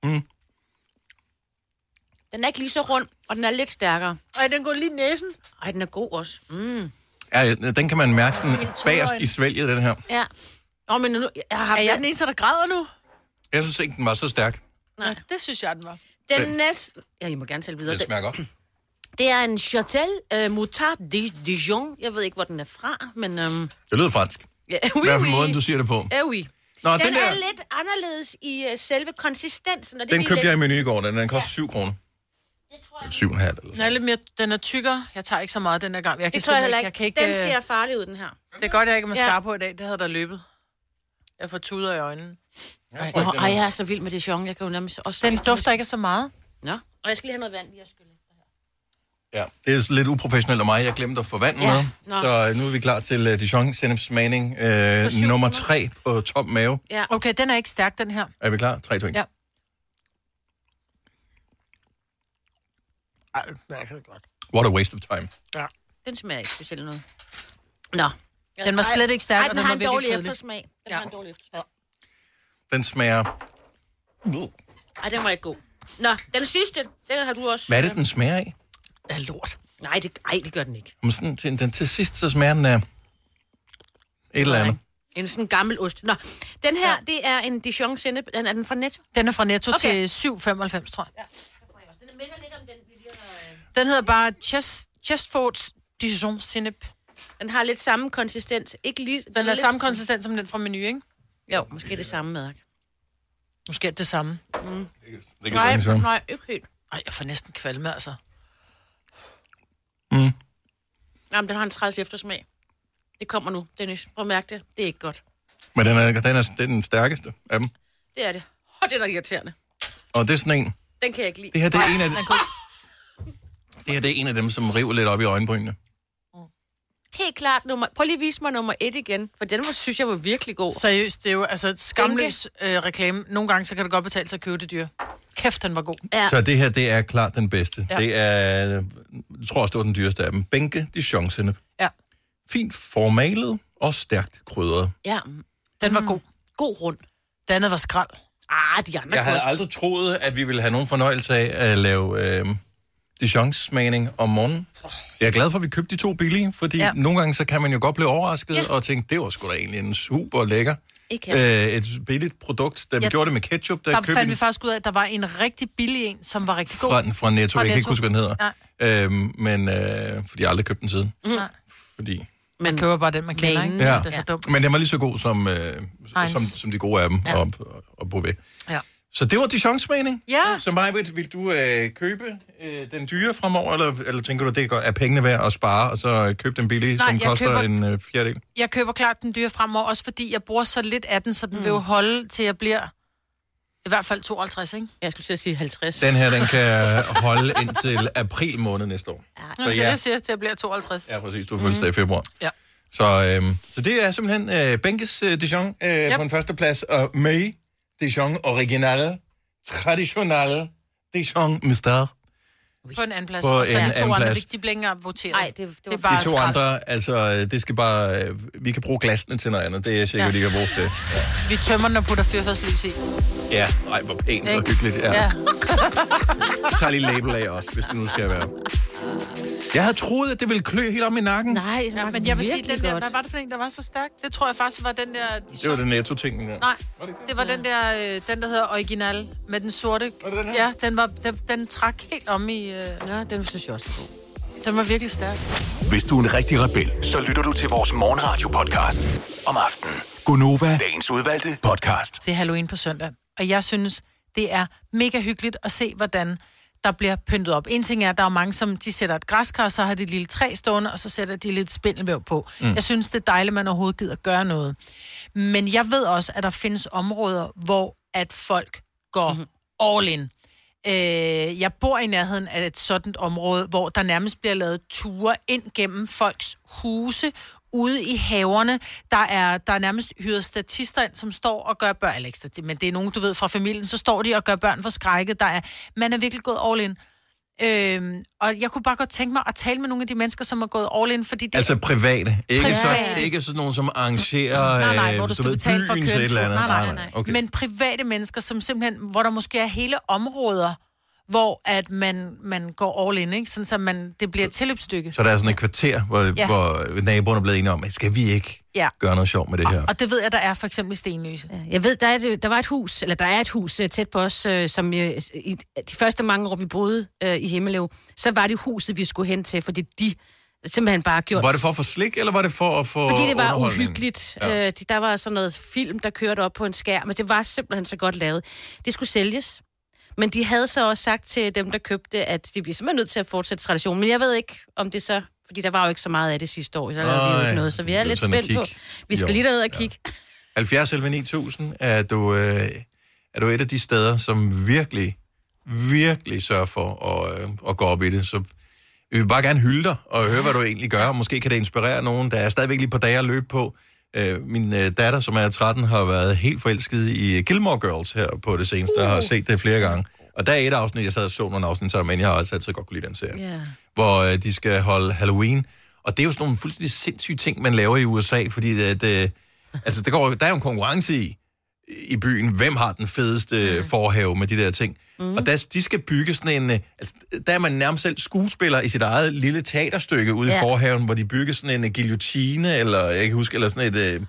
Mm. Den er ikke lige så rund, og den er lidt stærkere. Ej, den går lige i næsen. Ej, den er god også. Mm. Ja, den kan man mærke sådan bagerst i svælget, den her. Ja. Nå, men nu... Jeg har Er jeg den eneste, der græder nu? Jeg synes ikke, den var så stærk. Nej. Det synes jeg, den var. Den Den- næste... Ja, I må gerne selv videre. Den smager godt. *clears throat* Det er en Châtel uh, Moutard de Dijon. Jeg ved ikke, hvor den er fra, men... Um... Det lyder fransk. Ja, I hvert fald måden, du siger det på. Eh oui. Nå, den, den den der- er lidt anderledes i uh, selve konsistensen. Og det Den er købte jeg i lidt... menu i går. Den, den koster 7 kroner. Eller 7,5 eller Den er lidt mere... Den er tykkere. Jeg tager ikke så meget den her gang. Jeg kan Det tror jeg heller ikke. Jeg kan ikke Den øh, ser farlig ud, den her. Det er godt, jeg ikke er Ja. på i dag. Det havde der løbet. Jeg får tuder i øjnene. Ej, Nå, ej, jeg er så vild med Dijon. Jeg kan jo nærmest også... Den dufter ikke så meget. Nå, og jeg skal lige have noget vand lige at skylle. Ja, det er lidt uprofessionelt af mig. Jeg glemte at få vand Ja, med. nå. Så øh, nu er vi klar til uh, Dijon smagning uh, nummer 3 på top mave. Ja. Okay, den er ikke stærk, den her. Er vi klar? 3, 2, 1. Ja. Ej, det smager det godt. What a waste of time. Ja. Den smager ikke specielt noget. Nå. Den var slet ikke stærk, Ej, og den, den har var en virkelig dårlig kedelig. eftersmag. Den Ja. har en dårlig eftersmag. Den smager... Ej, den var ikke god. Nå, den sidste, den har du også... Hvad er det, den smager af? Det er lort. Nej, det, ej, det gør den ikke. Men sådan, til, den, til sidst, så smager den af et eller andet. En sådan gammel ost. Nå, den her, ja. det er en Dijon sennep. Den er den fra Netto? Den er fra Netto Okay. til 7,95, tror jeg. Ja. Den minder lidt om den. Den hedder bare Chest, Chestford Dijon Sinep. Den har lidt samme konsistens. Ikke lige, Den er lidt- samme konsistens som den fra menu, ikke? Jo, måske det samme mærke. Måske er det samme. Mm. Det kan Nej, være. nej, ikke helt. Ej, jeg får næsten kvalme, altså. Mm. Jamen, den har en træls eftersmag. Det kommer nu, Dennis. Prøv at mærke det. Det er ikke godt. Men den er, den er, det er den stærkeste af dem. Det er det. Og det er da irriterende. Og det er sådan en... Den kan jeg ikke lide. Det her, det er en af, den god. Det her det er en af dem, som river lidt op i øjenbrynene. Helt klart. Nummer... Prøv lige at vise mig nummer et igen. For den var, synes jeg var virkelig god. Seriøst, det er jo altså et skamløs øh, reklame. Nogle gange, så kan det godt betale sig at købe det dyr. Kæft, den var god. Ja. Så det her, det er klart den bedste. Ja. Det er... Jeg tror også, det var den dyreste af dem. Bænke Dijon sennep. Ja. Fint formalet og stærkt krydret. Ja. Den var god. God rund. Det andet var skrald. Ah, de andre Jeg havde aldrig troet, at vi ville have nogen fornøjelse af at lave øh, Dijon-smagning om morgenen. Jeg er glad for, at vi købte de to billige, fordi ja. Nogle gange så kan man jo godt blive overrasket ja. og tænke, det var sgu da egentlig en super lækker. Øh, et billigt produkt. Da vi Ja. gjorde det med ketchup, der, Der købte fandt vi faktisk ud af, at der var en rigtig billig en, som var rigtig god. fra, fra Netto. Fra Jeg kan ikke huske, hvad den hedder. Øhm, men, øh, fordi jeg aldrig købte den siden. Nej. Fordi, Man køber bare den, man kender, ikke? ja. Det er så dumt. Men den var lige så god som, øh, som, som de gode af dem Ja. at, at bruge ved. Ja. Så det var Dijon-smagning. Ja. Så Majbrit, vil du øh, købe øh, den dyre fremover, eller, eller tænker du, det er er pengene værd at spare, og så øh, købe den billige, Nej, som koster køber- en øh, fjerdedel? Jeg køber klart den dyre fremover, også fordi jeg bruger så lidt af den, så den mm. vil jo holde til jeg bliver i hvert fald 52, ikke? Jeg skulle til at sige 50. Den her, den kan holde indtil april måned næste år. Ja, Så er det, ja, jeg siger, til jeg bliver 52. ja præcis, du har fødselsdag i februar. Ja. Så, øh, så det er simpelthen øh, Benkes øh, Dijon øh, yep. på en første plads, og May Dijon Original, Traditional Dijon Mystère. På en anden plads. På og så en de anden to andre, plads. de, bliver ikke voteret. Nej, det, det, det er bare De to skrald. andre, altså, det skal bare... Øh, vi kan bruge glasene til noget andet. Det er jeg sikker, Ja. ja. de kan bruges til. Vi tømmer den og putter fyrfærdslys i. Ja, ej, hvor pænt og hyggeligt. Ja. Ja. Jeg tager lige label af også, hvis det nu skal være. Jeg havde troet, at det ville klø helt om i nakken. Nej, Ja, men jeg vil sige, den der, hvad var det for en, der var så stærk? Det tror jeg faktisk var den der... Det var den netto-ting. Der. Nej, det var den der, øh, den der hedder Original, med den sorte. Var det den her? Ja, den, var, den, den trak helt om i... Øh, ja, den synes jeg også er god. Den var virkelig stærk. Hvis du er en rigtig rebel, så lytter du til vores morgenradio-podcast om aftenen. Gunova, dagens udvalgte podcast. Det er Halloween på søndag. Og jeg synes, det er mega hyggeligt at se, hvordan der bliver pyntet op. En ting er, at der er mange, som de sætter et græskar, så har de et lille træ stående, og så sætter de lidt spindelvæv på. Mm. Mm. Jeg synes, det er dejligt, at man overhovedet gider gøre noget. Men jeg ved også, at der findes områder, hvor at folk går mm-hmm. all in. Øh, jeg bor i nærheden af et sådan område, hvor der nærmest bliver lavet ture ind gennem folks huse, ude i haverne. Der er, der er nærmest hyret statister ind, som står og gør børn, eller ikke stati- men det er nogen, du ved, fra familien, så står de og gør børn for skrækket. Der er, man er virkelig gået all in. Øhm, og jeg kunne bare godt tænke mig at tale med nogle af de mennesker, som er gået all in, fordi det Altså private. Ikke, Private. Så, ikke sådan nogen, som arrangerer Nej, nej, hvor øh, du skal ved, betale for at køre et eller andet. Nej, nej, nej. Okay. Men private mennesker, som simpelthen, hvor der måske er hele områder, hvor at man, man går all in, ikke? Sådan, så man, det bliver et tilløbsstykke. Så der er sådan et kvarter, hvor, ja. Hvor naboerne er blevet enige om, skal vi ikke Ja. gøre noget sjovt med det her? Og det ved jeg, der er for eksempel i Stenløse. Ja. Jeg ved, der, er, et- der var et hus, eller der er et hus øh, tæt på os, øh, som øh, i de første mange år, vi boede øh, i Himmelev, så var det huset, vi skulle hen til, fordi de simpelthen bare gjort... Var det for at få slik, eller var det for at få Fordi det var uhyggeligt. Ja. Øh, de- der var sådan noget film, der kørte op på en skærm, men det var simpelthen så godt lavet. Det skulle sælges. Men de havde så også sagt til dem, der købte, at de bliver simpelthen nødt til at fortsætte traditionen. Men jeg ved ikke, om det så... Fordi der var jo ikke så meget af det sidste år. Der lavede vi jo Ej, ikke noget, så vi er lidt spændt på. Vi skal Jo, lige derud og kigge. 70 11 9000 er du, øh, er du et af de steder, som virkelig, virkelig sørger for at, øh, at gå op i det. Så vi vil bare gerne hylde dig og høre, hvad du egentlig gør. Måske kan det inspirere nogen. Der er stadigvæk lige på dage at løbe på. Øh, min øh, datter, som er 13, har været helt forelsket i Gilmore Girls her på det seneste. Jeg har set det flere gange. Og der er et afsnit, jeg sad og så nogle afsnit sammen, men jeg har også altid godt kunne lide den serie. Ja. hvor øh, de skal holde Halloween. Og det er jo sådan nogle fuldstændig sindssyge ting, man laver i USA, fordi at, øh, altså, der, går, der er jo en konkurrence i, i byen, hvem har den fedeste mm. forhave med de der ting. Mm. Og der, de skal bygge sådan en... øh, Altså, der er man nærmest selv skuespiller i sit eget lille teaterstykke ude ja. i forhaven, hvor de bygger sådan en øh, guillotine, eller jeg kan huske, eller sådan et... Øh,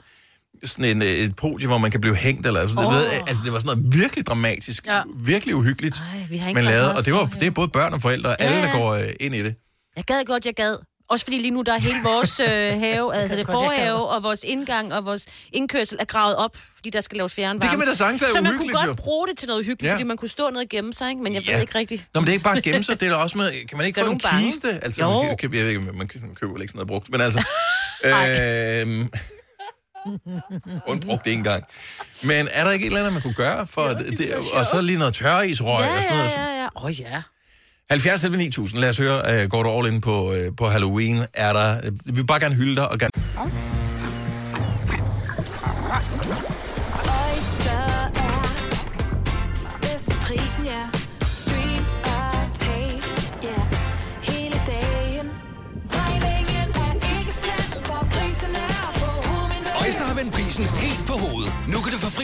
sådan en, et podium, hvor man kan blive hængt, eller sådan oh. ved, altså det var sådan noget virkelig dramatisk, Ja. virkelig uhyggeligt, Ej, vi man lavede, og det, var, det er både børn og forældre, Ja, alle der går øh, ind i det. Jeg gad godt, jeg gad. Også fordi lige nu, der er hele vores øh, *laughs* have, altså det forhave, og vores indgang og vores indkørsel er gravet op, fordi der skal laves fjernvarme. Det kan man da sagtens lade Så man kunne godt jo. bruge det til noget hyggeligt, Ja. ja. fordi man kunne stå ned og gemme sig, ikke? men jeg Ja. ved ikke rigtigt. Nå, men det er ikke bare gemme sig, det er da også med, kan man ikke *laughs* Der få er en bange. kiste? Altså, Jo. man, kan, købe- jeg ved ikke, man, kø- man køber ikke sådan noget brugt, men altså... *laughs* øhm, kun brugt det en gang. Men er der ikke et eller andet, man kunne gøre for jo, det, det, og så lige noget tørreisrøg Ja, og sådan noget? ja, ja, ja. Åh oh, ja. 70 11 9000, lad os høre, uh, går du all in på, uh, på Halloween? Er der, uh, vi vil bare gerne hylde dig og gerne... Okay.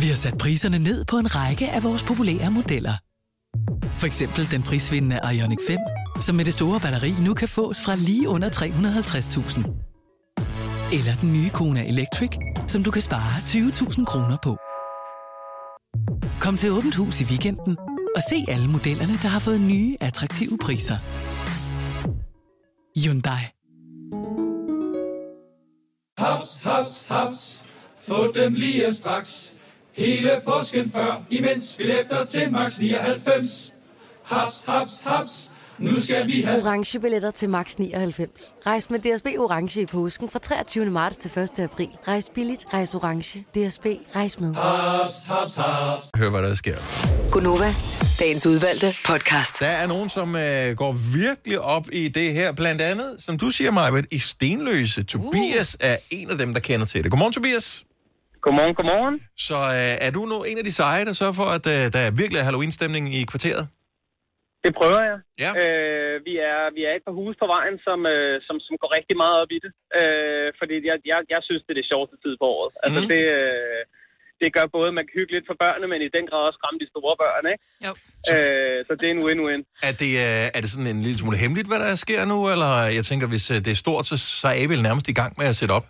Vi har sat priserne ned på en række af vores populære modeller. For eksempel den prisvindende Ioniq 5, som med det store batteri nu kan fås fra lige under 350.000. Eller den nye Kona Electric, som du kan spare 20.000 kroner på. Kom til Åbent Hus i weekenden og se alle modellerne, der har fået nye, attraktive priser. Hyundai. Haps, haps, haps. Få dem lige straks. Hele påsken før, imens billetter til max 99. Haps, haps, haps. Nu skal vi have... Orange billetter til max 99. Rejs med DSB Orange i påsken fra 23. marts til 1. april. Rejs billigt, rejs orange. DSB, rejs med. Haps, haps, haps. Hør, hvad der sker. Gunova, dagens udvalgte podcast. Der er nogen, som øh, går virkelig op i det her. Blandt andet, som du siger, Majbet, i Stenløse. Tobias er en af dem, der kender til det. Godmorgen, Tobias. Godmorgen, godmorgen. Så øh, er du nu en af de seje, der sørger for, at øh, der er virkelig er Halloween-stemning i kvarteret? Det prøver jeg. Ja. Øh, vi, er, vi er et par huse på vejen, som, øh, som, som går rigtig meget op i det. Øh, fordi jeg, jeg, jeg synes, det er det sjoveste tid på året. Altså, Mhm. det, øh, det gør både, at man kan hygge lidt for børnene, men i den grad også skræmme de store børn, ikke? Jo. Øh, så det er en win-win. Er det, øh, er det sådan en lille smule hemmeligt, hvad der sker nu? Eller jeg tænker, hvis øh, det er stort, så, så er I vel nærmest i gang med at sætte op?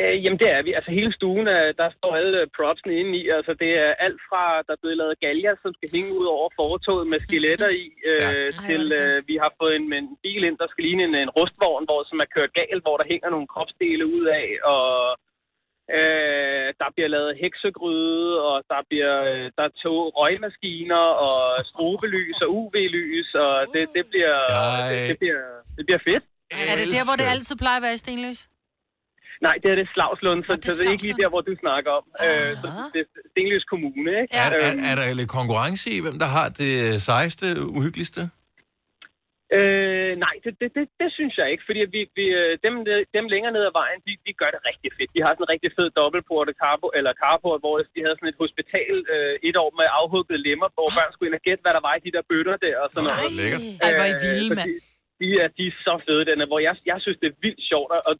Øh, jamen det er vi. Altså hele stuen, er, der står alle øh, propsene inde i. Altså det er alt fra, der er blevet lavet galger, som skal hænge ud over fortoget med skeletter i, *laughs* øh, til øh, vi har fået en, en bil ind, der skal ligne en, en rustvogn, hvor, som er kørt galt, hvor der hænger nogle kropsdele ud af, og øh, der bliver lavet heksegryde, og der bliver øh, der er tog, røgmaskiner, og strobelys og UV-lys, og det, det, bliver, det, det, bliver, det bliver fedt. Er det der, hvor det altid plejer at være i Stenløs? Nej, det er det Slagslund, så det, så det er ikke lige der, hvor du snakker om. Øh, så det er Stenløs Kommune, ikke? Er, er, er der lidt konkurrence i, hvem der har det sejeste, uhyggeligste? Øh, nej, det, det, det, det synes jeg ikke, fordi vi, vi, øh, dem, dem længere ned ad vejen, de, de gør det rigtig fedt. De har sådan en rigtig fed dobbeltport carport, eller carport, hvor de havde sådan et hospital øh, et år med afhuggede lemmer, hvor børn skulle ind og gætte, hvad der var i de der bøtter der og sådan noget. lækkert. Ej, hvor er I vilde, så mand. De, er, de er så fede, den er, hvor jeg, jeg synes, det er vildt sjovt at, at,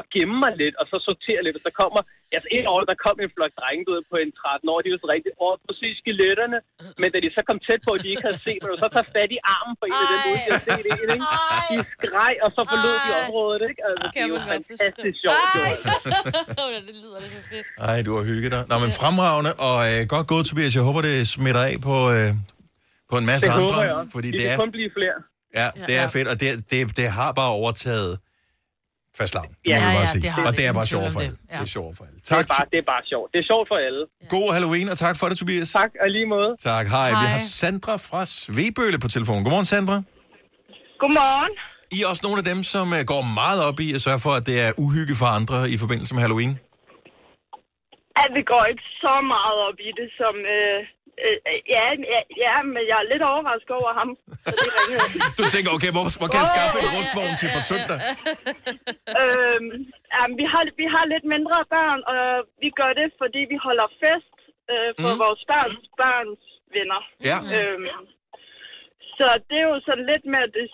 at gemme mig lidt, og så sortere lidt. Og så kommer, altså et år, der kom en flok drenge du ved, på en 13 år, de var så rigtig, åh, præcis skeletterne. Men da de så kom tæt på, at de ikke havde set, du så tager fat i armen på en af dem, ude, de har set en, ikke? De skreg, og så forlod de området, ikke? Altså, det er jo fantastisk sjovt, jo. altså. *laughs* det lyder det så fedt. Ej, du har hygget dig. Nå, men fremragende, og øh, godt gået, Tobias. Jeg håber, det smitter af på, øh, på en masse Det andre. jeg. Fordi De det kan er, kun blive flere. Ja, det er fedt, og det, det, det har bare overtaget fastlavn. Ja, må vi ja, bare ja, sige. det har og det. det er bare sjovt for alle. det. Det er sjovt for alle. Det er, bare, det er bare sjovt. Det er sjovt for alle. God Halloween, og tak for det, Tobias. Tak, og lige måde. Tak, hej. Vi Hej. har Sandra fra Svebølle på telefonen. Godmorgen, Sandra. Godmorgen. I er også nogle af dem, som øh, går meget op i at sørge for, at det er uhygge for andre i forbindelse med Halloween. At vi går ikke så meget op i det, som... Øh, øh, ja, ja, ja, men jeg er lidt overrasket over ham. Så det ringede. *laughs* Du tænker, okay, hvor, hvor kan jeg skaffe en rustvogn til på søndag? *laughs* øhm, ja, vi, har, vi har lidt mindre børn, og vi gør det, fordi vi holder fest øh, for mm. vores børns børns venner. Ja. Øhm, så det er jo sådan lidt med, at det,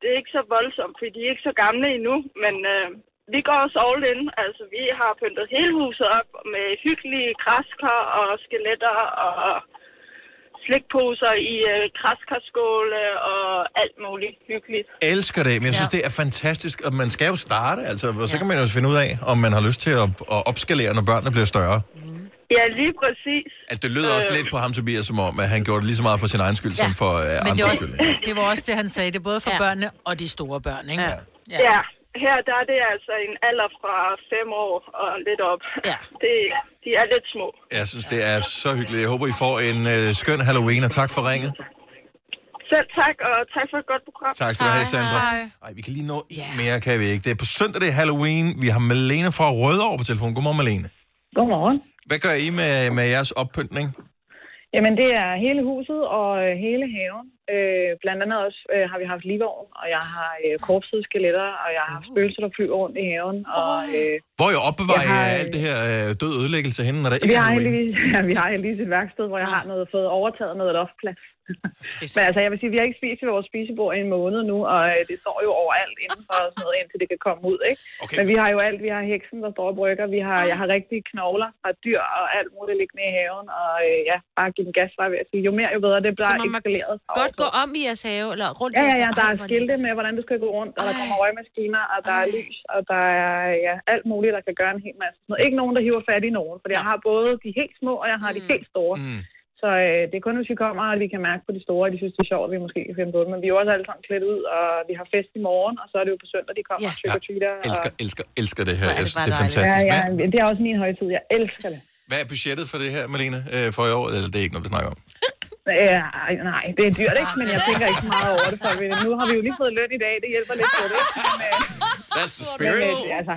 det er ikke så voldsomt, fordi de er ikke så gamle endnu, men øh, vi går også all in. Altså, vi har pyntet hele huset op med hyggelige græskar og skeletter og slikposer i øh, græskarskåle og alt muligt hyggeligt. elsker det, men jeg synes, ja. det er fantastisk, og man skal jo starte, altså, og så kan man jo finde ud af, om man har lyst til at, at opskalere, når børnene bliver større. Ja, lige præcis. Altså, det lød også Øh. lidt på ham, Tobias, som om, at han gjorde det lige så meget for sin egen skyld, ja. som for uh, Men det, andre er også, skyld. det var også det, han sagde. Det både for ja. børnene og de store børn, ikke? Ja. Ja. ja, her der er det altså en alder fra fem år og lidt op. Ja. *laughs* Det, de er lidt små. Jeg synes, det er så hyggeligt. Jeg håber, I får en uh, skøn Halloween, og tak for ringet. Selv tak, og tak for et godt program. Tak skal du have, Sandra. Ej, vi kan lige nå en mere, kan vi ikke. Det er på søndag, det er Halloween. Vi har Malene fra Rødovre på telefon. Godmorgen, Malene. Godmorgen. Hvad gør I med, med jeres oppyntning? Jamen, det er hele huset og øh, hele haven. Øh, blandt andet også øh, har vi haft livovn, og jeg har øh, korpsede skeletter, og jeg har haft spøgelser, der flyver rundt i haven. Og, øh, Hvor er I opbevarer Jeg har, alt det her øh, død ødelæggelse henne, når der vi, ikke er har heldigvis, *laughs* ja, vi har heldigvis et værksted, hvor jeg har noget, fået overtaget noget loftplads. *laughs* Men altså, jeg vil sige, vi har ikke spist i vores spisebord i en måned nu, og øh, det står jo overalt indenfor og sådan noget, indtil det kan komme ud, ikke? Okay. Men vi har jo alt. Vi har heksen, der står og brygger. Vi har, jeg har rigtige knogler fra dyr og alt muligt liggende i haven. Og øh, ja, bare give den gas, var jeg ved at sige. Jo mere, jo bedre. Det bliver Så man eskaleret. godt gå om i jeres have, eller rundt Ja, ja, ja, der er skilte med, hvordan du skal gå rundt, og der kommer røgmaskiner, og der er lys, og der er ja, alt muligt, der kan gøre en hel masse. Ikke nogen, der hiver fat i nogen, for jeg har både de helt små, og jeg har de helt store. Mm. Så øh, det er kun, hvis vi kommer, og vi kan mærke på de store, at de synes, det er sjovt, at vi måske kan finde på det. Men vi er jo også alle sammen klædt ud, og vi har fest i morgen, og så er det jo på søndag, de kommer ja. og trick treater. Elsker, elsker, elsker det her. Er Jeg det det er fantastisk. Ja, ja, det er også min højtid. Jeg elsker det. hvad er budgettet for det her, Malene, øh, for i år? Eller det er ikke noget, vi snakker om. Ja, nej, det er dyrt, ikke? Men jeg tænker ikke så meget over det, for vi, nu har vi jo lige fået løn i dag. Det hjælper lidt på det. Men, øh, That's the men, spirit. øh, altså,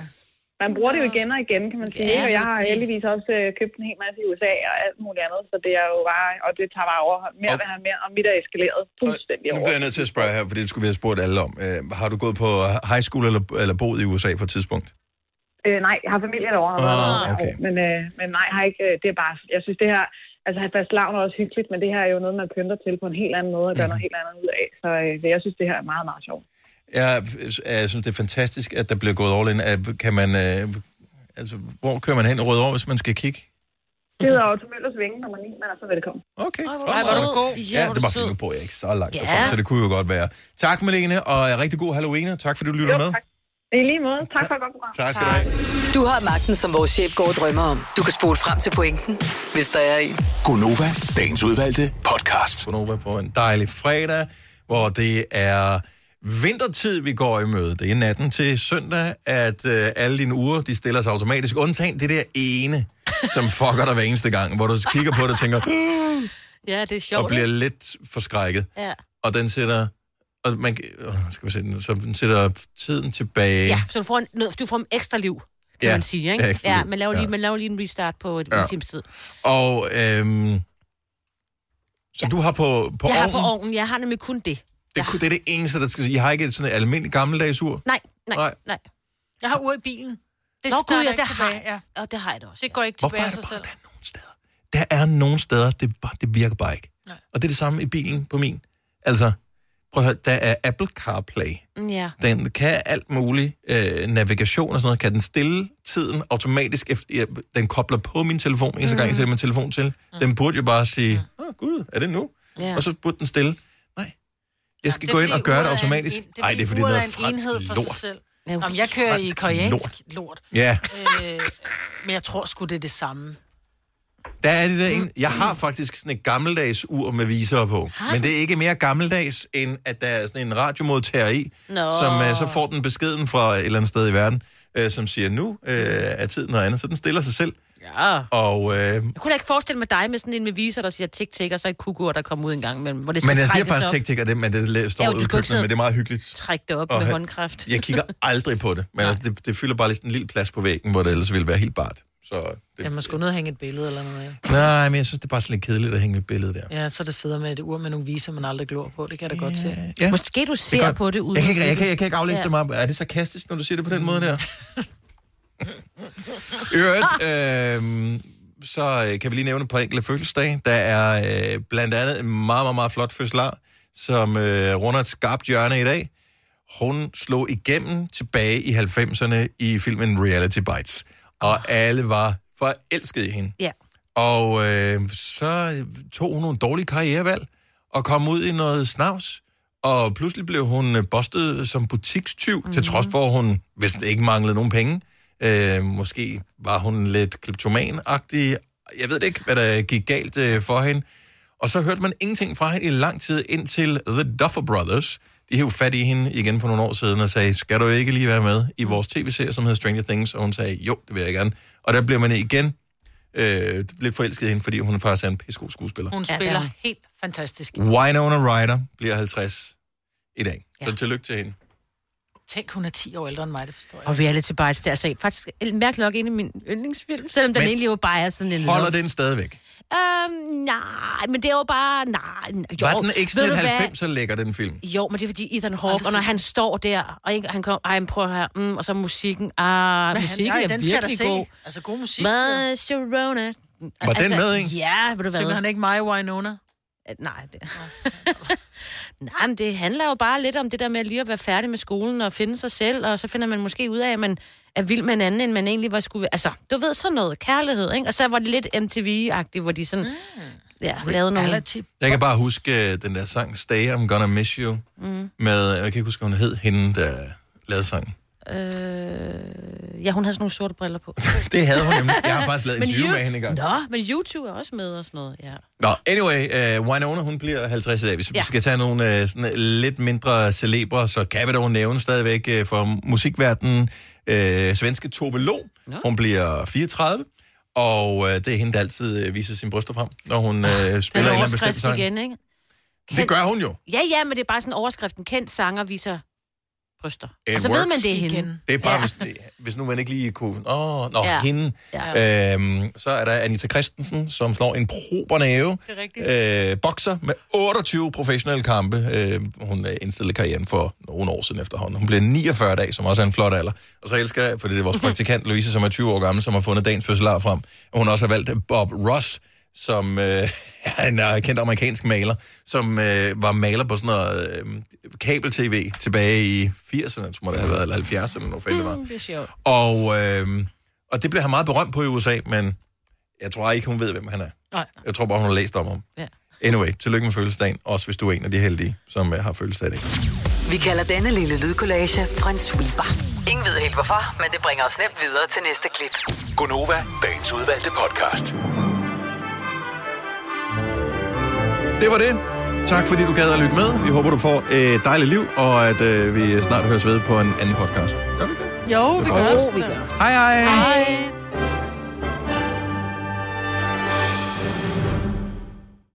man bruger det jo igen og igen, kan man sige. Ja, og jeg har heldigvis også øh, købt en hel masse i USA og alt muligt andet, så det er jo bare, og det tager bare over. Mere have mere, og mit er eskaleret fuldstændig Nu over. bliver jeg nødt til at spørge her, for det skulle vi have spurgt alle om. Øh, har du gået på high school eller, eller boet i USA på et tidspunkt? Øh, nej, jeg har familie derovre. Ah, og okay. men, øh, men nej, har ikke, det er bare, jeg synes det her, altså fast lavn er også hyggeligt, men det her er jo noget, man pynter til på en helt anden måde og gør noget helt andet ud af. Så øh, jeg synes, det her er meget, meget sjovt. Jeg, jeg synes, det er fantastisk, at der bliver gået all in. At- Kan man, øh, altså, hvor kører man hen i Rødovre, hvis man skal kigge? Det hedder jo til Møllers Vinge, nummer 9, men er så velkommen. Okay. Ej, Ej, hvor hvor er du god. Ja, det var nu bor jeg ikke så langt Ja. derfra, så det kunne jo godt være. Tak, Malene, og rigtig god Halloween, og tak fordi du lytter med. I lige måde. Tak for et godt program. Tak skal du have. Du har magten, som vores chef går og drømmer om. Du kan spole frem til pointen, hvis der er en. Gonova, dagens udvalgte podcast. Gonova på en dejlig fredag, hvor det er vintertid, vi går i møde. Det er natten til søndag, at øh, alle dine uger, de stiller sig automatisk. Undtagen det der ene, som *laughs* fucker dig hver eneste gang, hvor du kigger på det og tænker, *laughs* Ja, det er sjovt. og bliver lidt forskrækket. Ja. Og den sætter... Og man, øh, skal vi se, den, så den sætter tiden tilbage. ja, så du får, en, du får en ekstra liv, kan Ja, man sige, ikke? ja, ekstra ja man laver, lige, Ja. man laver lige en restart på et, Ja. en times tid. Og øhm, så du har på, på jeg har ovnen, på ovnen, jeg har nemlig kun det. det, er kun- det er det eneste, der skal... I har ikke et sådan et almindeligt gammeldags ur? Nej, nej, Nej. nej. Jeg har ur i bilen. Det Nå, starter gud, ja, ikke det har jeg. Og det har jeg da også. Det går ikke Hvorfor tilbage er af der sig selv. Der er nogle steder, det, er bare, det virker bare ikke. Nej. Og det er det samme i bilen på min. Altså, prøv at høre, der er Apple CarPlay. Ja. Den kan alt muligt, øh, navigation og sådan noget, kan den stille tiden automatisk, efter, ja, den kobler på min telefon, eneste gang jeg sætter min telefon til. Den burde jo bare sige, åh oh, gud, er det nu? Ja. Og så burde den stille. Nej, jeg skal gå ind og gøre det automatisk. en- Ej, det er fordi, det er en fransk enhed for lort. sig selv. Om jeg kører i koreansk lort. lort. Ja. Øh, men jeg tror sgu, det er det samme. Der er det der en, jeg har faktisk sådan et gammeldags ur med viser på, men det er ikke mere gammeldags, end at der er sådan en radiomodtager i, Nå. som uh, så får den beskeden fra et eller andet sted i verden, uh, som siger, nu uh, er tiden noget andet, så den stiller sig selv. Ja. Og, uh, Jeg kunne da ikke forestille mig dig med sådan en med viser, der siger tik-tik, og så et kukur, der kommer ud en gang imellem. Hvor det men jeg siger faktisk af det, men det står Ja, ude i køkkenet, men det er meget hyggeligt. Træk det op Og med håndkraft. Jeg kigger aldrig på det, men altså, det, det fylder bare lige sådan en lille plads på væggen, hvor det ellers ville være helt bart. Så det, Ja, man skulle ned og hænge et billede eller noget. nej, men jeg synes, det er bare sådan lidt kedeligt at hænge et billede der. Ja, så er det federe med et ur med nogle viser, man aldrig glor på. Det kan jeg da godt se. Ja. Måske du Det ser er godt. på det ud. Jeg kan ikke, jeg kan, jeg kan ikke aflæse ja. det meget. Er det sarkastisk, når du siger det på den måde der? Øvrigt, *laughs* øh, så kan vi lige nævne et par enkelte fødselsdage. Der er øh, blandt andet en meget, meget, meget flot fødselar, som øh, runder et skarpt hjørne i dag. Hun slog igennem tilbage i 90'erne i filmen Reality Bites. Og alle var forelskede i hende. Ja. Og øh, så tog hun nogle dårlige karrierevalg og kom ud i noget snavs. Og pludselig blev hun øh, bustet som butikstyv, mm-hmm. til trods for, at hun vist ikke manglede nogen penge. Øh, måske var hun lidt kleptoman-agtig. Jeg ved ikke, hvad der gik galt øh, for hende. Og så hørte man ingenting fra hende i lang tid, indtil The Duffer Brothers, de hævde fat i hende igen for nogle år siden og sagde, skal du ikke lige være med i vores tv-serie, som hedder Stranger Things? Og hun sagde, jo, det vil jeg gerne. Og der bliver man igen øh, lidt forelsket i hende, fordi hun faktisk er en pissegod skuespiller. Hun Ja, spiller ja. helt fantastisk. Winona Ryder bliver 50 i dag. Så tillykke til hende. Tænk, hun er 10 år ældre end mig, det forstår jeg. Og Reality Bites, der er faktisk mærkeligt nok en af mine yndlingsfilm, selvom den Men egentlig jo bare er sådan en... Holder love. den stadigvæk? Øhm, nej, men det er jo bare... Nej, jo, Var den ikke sådan ved et du hvad? 90'er lækker, den film? Jo, men det er fordi Ethan Hawke, og når han står der, og ikke, han kommer, ej, prøv høre, mm, og så musikken, ah, Men musikken han, er den skal virkelig se. god. Altså god musik. My Sharona. Var den med, ikke? Ja, ved du hvad? Synger han ikke mig, Winona? Nej, det... *laughs* Nej, men det handler jo bare lidt om det der med lige at være færdig med skolen og finde sig selv, og så finder man måske ud af, at man er vild med en anden, end man egentlig var skulle. Altså, du ved, sådan noget kærlighed, ikke? Og så var det lidt MTV-agtigt, hvor de sådan... Mm. Ja, lavede nogle... Jeg kan bare huske uh, den der sang, Stay, I'm Gonna Miss You, Mm. med, jeg kan ikke huske, hvad hun hed, hende, der lavede sangen. Øh, ja, hun havde sådan nogle sorte briller på. *laughs* Det havde hun nemlig. Jeg har faktisk lavet Men interview you- med hende engang. Nå, men YouTube er også med og sådan noget, ja. Nå, anyway, uh, Winona, hun bliver 50 i dag. Hvis. Ja. vi skal tage nogle uh, sådan, lidt mindre celebre, så kan vi dog nævne stadigvæk uh, for musikverdenen uh, svenske Tove Lo. Hun bliver 34, og uh, det er hende, der altid uh, viser sin bryster frem, når hun uh, spiller en eller anden bestemt sang. igen, ikke? Det gør hun jo. Ja, ja, men det er bare sådan en overskriften. Kendt sanger viser bryster. It og så ved man, works. det er hende. Igen. Det er bare, Ja. hvis, hvis nu man ikke lige kunne... Åh, oh, nå, Ja. hende. Ja. Øhm, så er der Anita Christensen, som slår en prober næve. Er. Øh, bokser med 28 professionelle kampe. Øh, hun er indstillet karrieren for nogle år siden efterhånden. Hun blev 49 dage, som også er en flot alder. Og så elsker jeg, fordi det er vores *laughs* praktikant Louise, som er 20 år gammel, som har fundet dagens fødselar frem. Hun har også har valgt Bob Ross, som øh, *laughs* er en øh, kendt amerikansk maler, som øh, var maler på sådan noget øh, kabel-tv tilbage i 80'erne, tror det har været, eller 70'erne, eller hvad det var. Mm, det er sjovt. Og, øh, og det blev han meget berømt på i USA, men jeg tror ikke, hun ved, hvem han er. Nej. Jeg tror bare, hun har læst om ham. Ja. Anyway, tillykke med fødselsdagen, også hvis du er en af de heldige, som øh, har fødselsdag i dag. Vi kalder denne lille lydkollage en sweeper. Ingen ved helt hvorfor, men det bringer os nemt videre til næste klip. Gunova, dagens udvalgte podcast. Det var det. Tak fordi du gad at lytte med. Vi håber, du får et dejligt liv, og at øh, vi snart høres ved på en anden podcast. Gør vi det? Jo, vi Det gør. godt. vi Hej hej. Hej.